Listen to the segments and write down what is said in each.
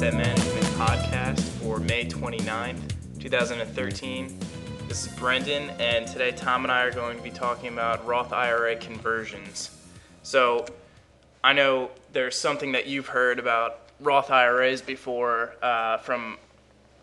Asset Management Podcast for May 29th, 2013. This is Brendan, and today Tom and I are going to be talking about Roth IRA conversions. So, I know there's something that you've heard about Roth IRAs before uh, from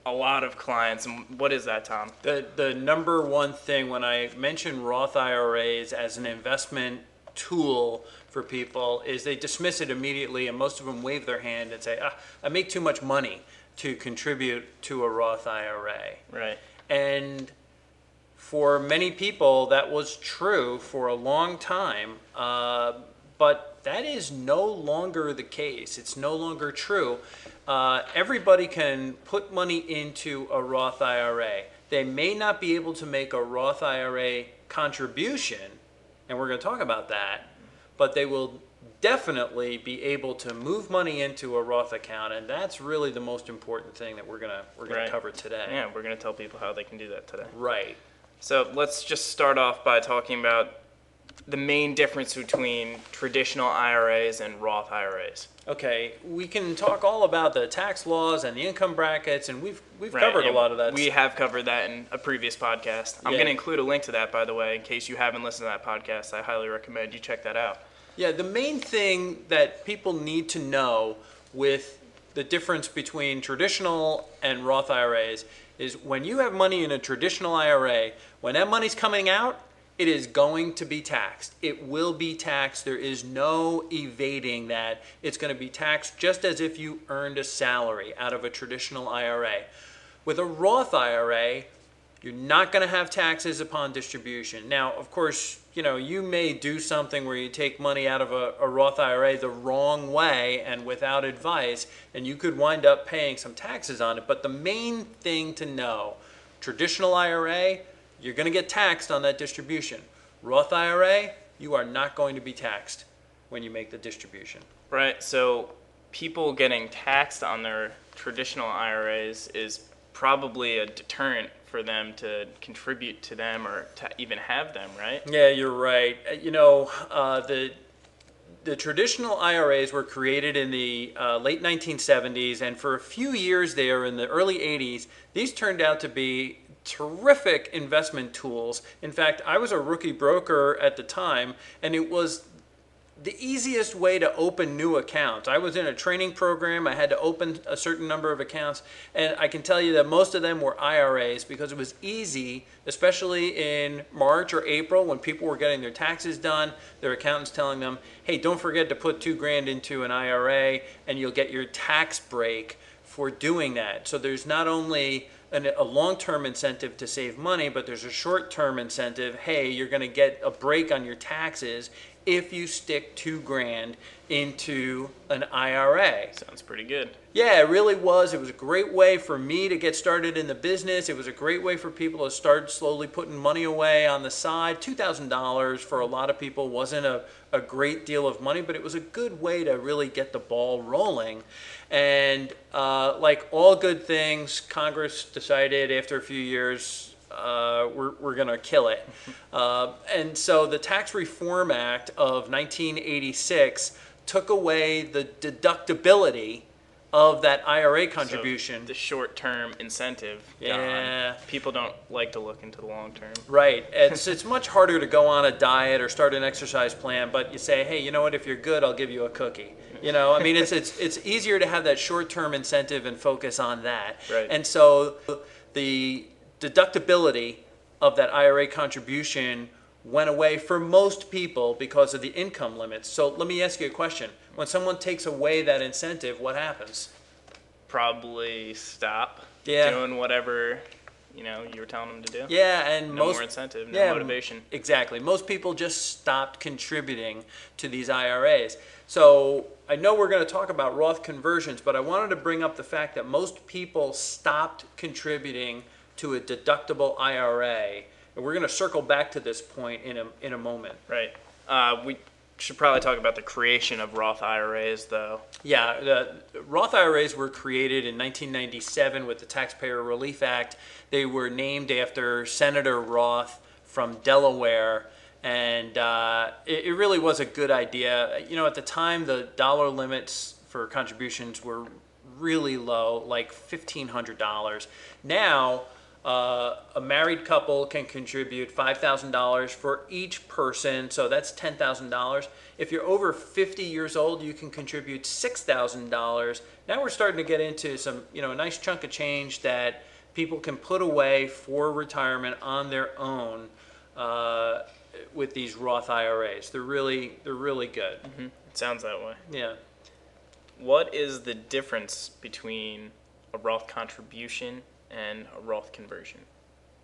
a lot of clients. And what is that, Tom? The, the number one thing when I mention Roth IRAs as an investment tool for people is they dismiss it immediately, and most of them wave their hand and say, ah, I make too much money to contribute to a Roth IRA. Right. And for many people, that was true for a long time, uh, but that is no longer the case. It's no longer true. Uh, everybody can put money into a Roth IRA. They may not be able to make a Roth IRA contribution, and we're going to talk about that, but they will definitely be able to move money into a Roth account, and that's really the most important thing that we're gonna we're gonna Right. cover today. Yeah, we're going to tell people how they can do that today. Right. So let's just start off by talking about the main difference between traditional IRAs and Roth IRAs. Okay, we can talk all about the tax laws and the income brackets, and we've we've Right, covered a lot of that. We have covered that in a previous podcast. I'm Yeah. going to include a link to that, by the way, in case you haven't listened to that podcast. I highly recommend you check that out. Yeah, the main thing that people need to know with the difference between traditional and Roth IRAs is when you have money in a traditional IRA, when that money's coming out, it is going to be taxed. It will be taxed. There is no evading that. It's going to be taxed just as if you earned a salary out of a traditional IRA. With a Roth IRA, you're not going to have taxes upon distribution. Now, of course, you know, you may do something where you take money out of a, a Roth IRA the wrong way and without advice, and you could wind up paying some taxes on it. But the main thing to know traditional IRA, you're going to get taxed on that distribution. Roth IRA, you are not going to be taxed when you make the distribution. Right. So people getting taxed on their traditional IRAs is probably a deterrent for them to contribute to them or to even have them, right? Yeah, you're right. Uh, You know, uh, the the traditional IRAs were created in the uh, late 1970s, and for a few years there in the early 80s, these turned out to be terrific investment tools. In fact, I was a rookie broker at the time, and it was the easiest way to open new accounts. I was in a training program. I had to open a certain number of accounts, and I can tell you that most of them were IRAs because it was easy, especially in March or April when people were getting their taxes done. Their accountants telling them, "Hey, don't forget to put two grand into an IRA, and you'll get your tax break for doing that." So there's not only an, a long-term incentive to save money, but there's a short-term incentive. Hey, you're going to get a break on your taxes if you stick two grand into an IRA. Sounds pretty good. Yeah, it really was. It was a great way for me to get started in the business. It was a great way for people to start slowly putting money away on the side. $2,000 for a lot of people wasn't a, a great deal of money, but it was a good way to really get the ball rolling. And uh, like all good things, Congress decided after a few years, uh, we're, we're going to kill it. Uh, and so the Tax Reform Act of 1986 took away the deductibility of that IRA So contribution. the short-term incentive. Yeah. Gone. People don't like to look into the long term. Right. It's it's much harder to go on a diet or start an exercise plan, but you say, hey, you know what? If you're good, I'll give you a cookie. You know, I mean, it's it's it's easier to have that short-term incentive and focus on that. Right. And so the deductibility of that IRA contribution went away for most people because of the income limits. So let me ask you a question. When someone takes away that incentive, what happens? Probably stop Yeah. doing whatever you know you were telling them to do. Yeah, and No most more incentive, no yeah, motivation. Exactly. Most people just stopped contributing to these IRAs. So I know we're going to talk about Roth conversions, but I wanted to bring up the fact that most people stopped contributing to a deductible IRA. And we're going to circle back to this point in a, in a moment. Right. Uh, we should probably talk about the creation of Roth IRAs, though. Yeah, the Roth IRAs were created in 1997 with the Taxpayer Relief Act. They were named after Senator Roth from Delaware, and uh, it, it really was a good idea. You know, at the time, the dollar limits for contributions were really low, like $1,500. Now, uh, a married couple can contribute $5,000 for each person, so that's $10,000. If you're over 50 years old, you can contribute $6,000. Now we're starting to get into some, you know, a nice chunk of change that people can put away for retirement on their own uh, with these Roth IRAs. They're really, they're really good. It sounds that way. Yeah. What is the difference between a Roth contribution and a Roth conversion?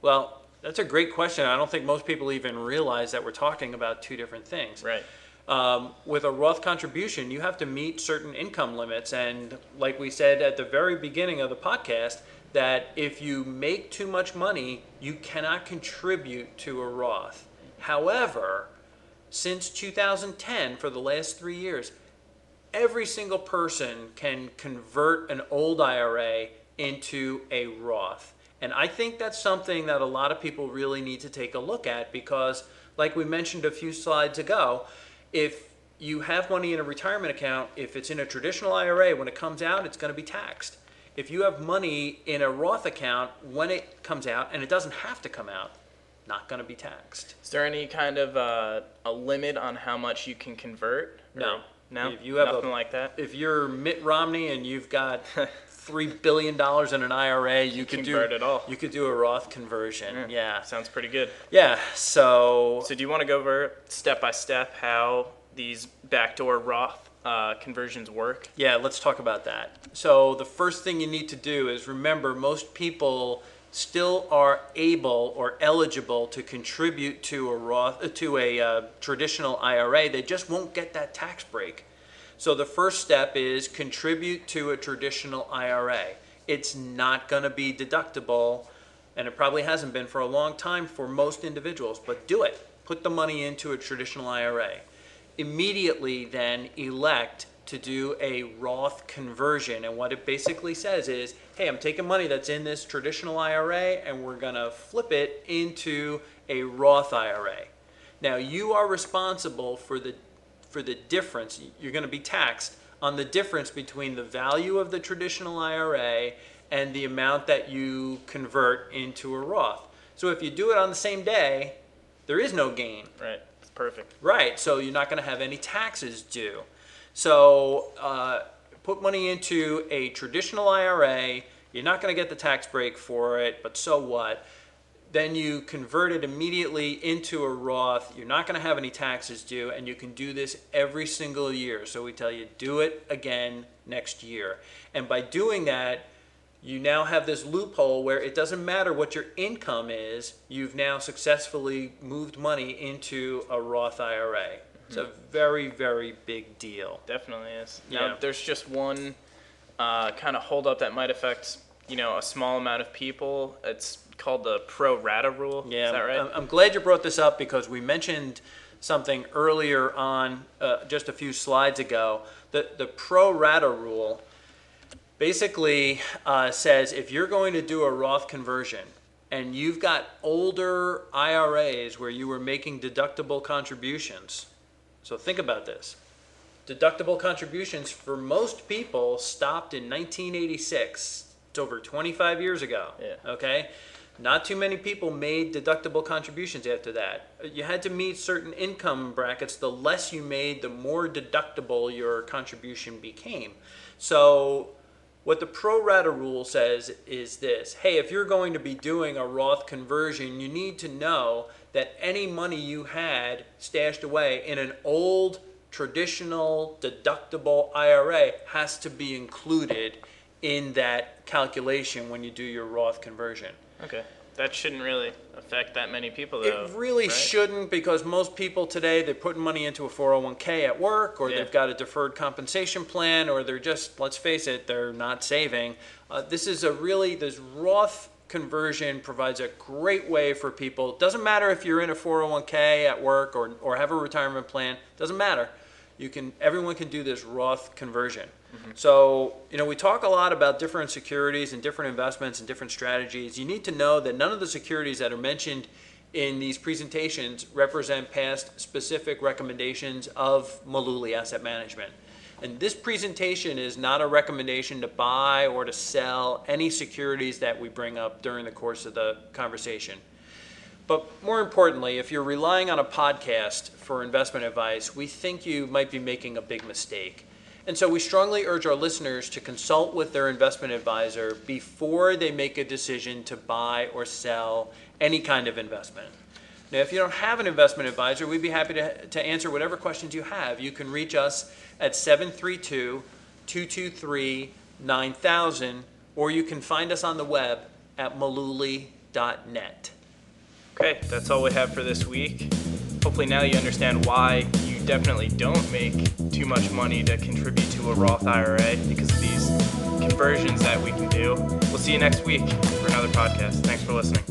Well, that's a great question. I don't think most people even realize that we're talking about two different things. Right. Um, with a Roth contribution, you have to meet certain income limits. And like we said at the very beginning of the podcast, that if you make too much money, you cannot contribute to a Roth. However, since 2010, for the last three years, every single person can convert an old IRA into a Roth. And I think that's something that a lot of people really need to take a look at because, like we mentioned a few slides ago, if you have money in a retirement account, if it's in a traditional IRA, when it comes out, it's going to be taxed. If you have money in a Roth account, when it comes out, and it doesn't have to come out, not going to be taxed. Is there any kind of uh, a limit on how much you can convert? No. No. If you have a- nothing like that. If you're Mitt Romney and you've got three billion dollars in an IRA, you, could convert do it all. You could do a Roth conversion. Yeah. Sounds pretty good. Yeah. So So do you want to go over step by step how these backdoor Roth uh, conversions work? Yeah, let's talk about that. So, the first thing you need to do is remember most people still are able or eligible to contribute to a Roth to a uh, traditional IRA. They just won't get that tax break. So, the first step is contribute to a traditional IRA. It's not going to be deductible, and it probably hasn't been for a long time for most individuals, but do it. Put the money into a traditional IRA immediately then elect to do a Roth conversion. And what it basically says is, hey, I'm taking money that's in this traditional IRA and we're going to flip it into a Roth IRA. Now, you are responsible for the for the difference. You're going to be taxed on the difference between the value of the traditional IRA and the amount that you convert into a Roth. So if you do it on the same day, there is no gain. Right. It's perfect. Right, so you're not going to have any taxes due. So uh, put money into a traditional IRA. You're not going to get the tax break for it, but so what? Then you convert it immediately into a Roth. You're not going to have any taxes due, and you can do this every single year. So we tell you do it again next year. And by doing that, you now have this loophole where it doesn't matter what your income is, you've now successfully moved money into a Roth IRA. It's a very, very big deal. Definitely is. Yeah. Now, there's just one uh, kind of holdup that might affect, you know, a small amount of people. It's called the pro rata rule. Yeah, Is that right? I'm, I'm glad you brought this up because we mentioned something earlier on, uh, just a few slides ago. The, the pro rata rule basically uh, says if you're going to do a Roth conversion and you've got older IRAs where you were making deductible contributions, so think about this. Deductible contributions for most people stopped in 1986. It's over 25 years ago. Yeah. Okay? Not too many people made deductible contributions after that. You had to meet certain income brackets. The less you made, the more deductible your contribution became. So, what the pro rata rule says is this hey, if you're going to be doing a Roth conversion, you need to know that any money you had stashed away in an old traditional deductible IRA has to be included in that calculation when you do your Roth conversion. Okay. That shouldn't really affect that many people, though. It really right? shouldn't because most people today they're putting money into a 401k at work or Yeah. they've got a deferred compensation plan or they're just let's face it they're not saving. Uh, this is a really this Roth conversion provides a great way for people. Doesn't matter if you're in a 401k at work or or have a retirement plan. Doesn't matter. You can everyone can do this Roth conversion. Mm-hmm. So, you know, we talk a lot about different securities and different investments and different strategies. You need to know that none of the securities that are mentioned in these presentations represent past specific recommendations of Mullooly Asset Management. And this presentation is not a recommendation to buy or to sell any securities that we bring up during the course of the conversation. But more importantly, if you're relying on a podcast for investment advice, we think you might be making a big mistake. And so we strongly urge our listeners to consult with their investment advisor before they make a decision to buy or sell any kind of investment. Now, if you don't have an investment advisor, we'd be happy to, to answer whatever questions you have. You can reach us at 732 223 9000, or you can find us on the web at mullooly.net. Okay, that's all we have for this week. Hopefully, now you understand why you definitely don't make too much money to contribute to a Roth IRA because of these conversions that we can do. We'll see you next week for another podcast. Thanks for listening.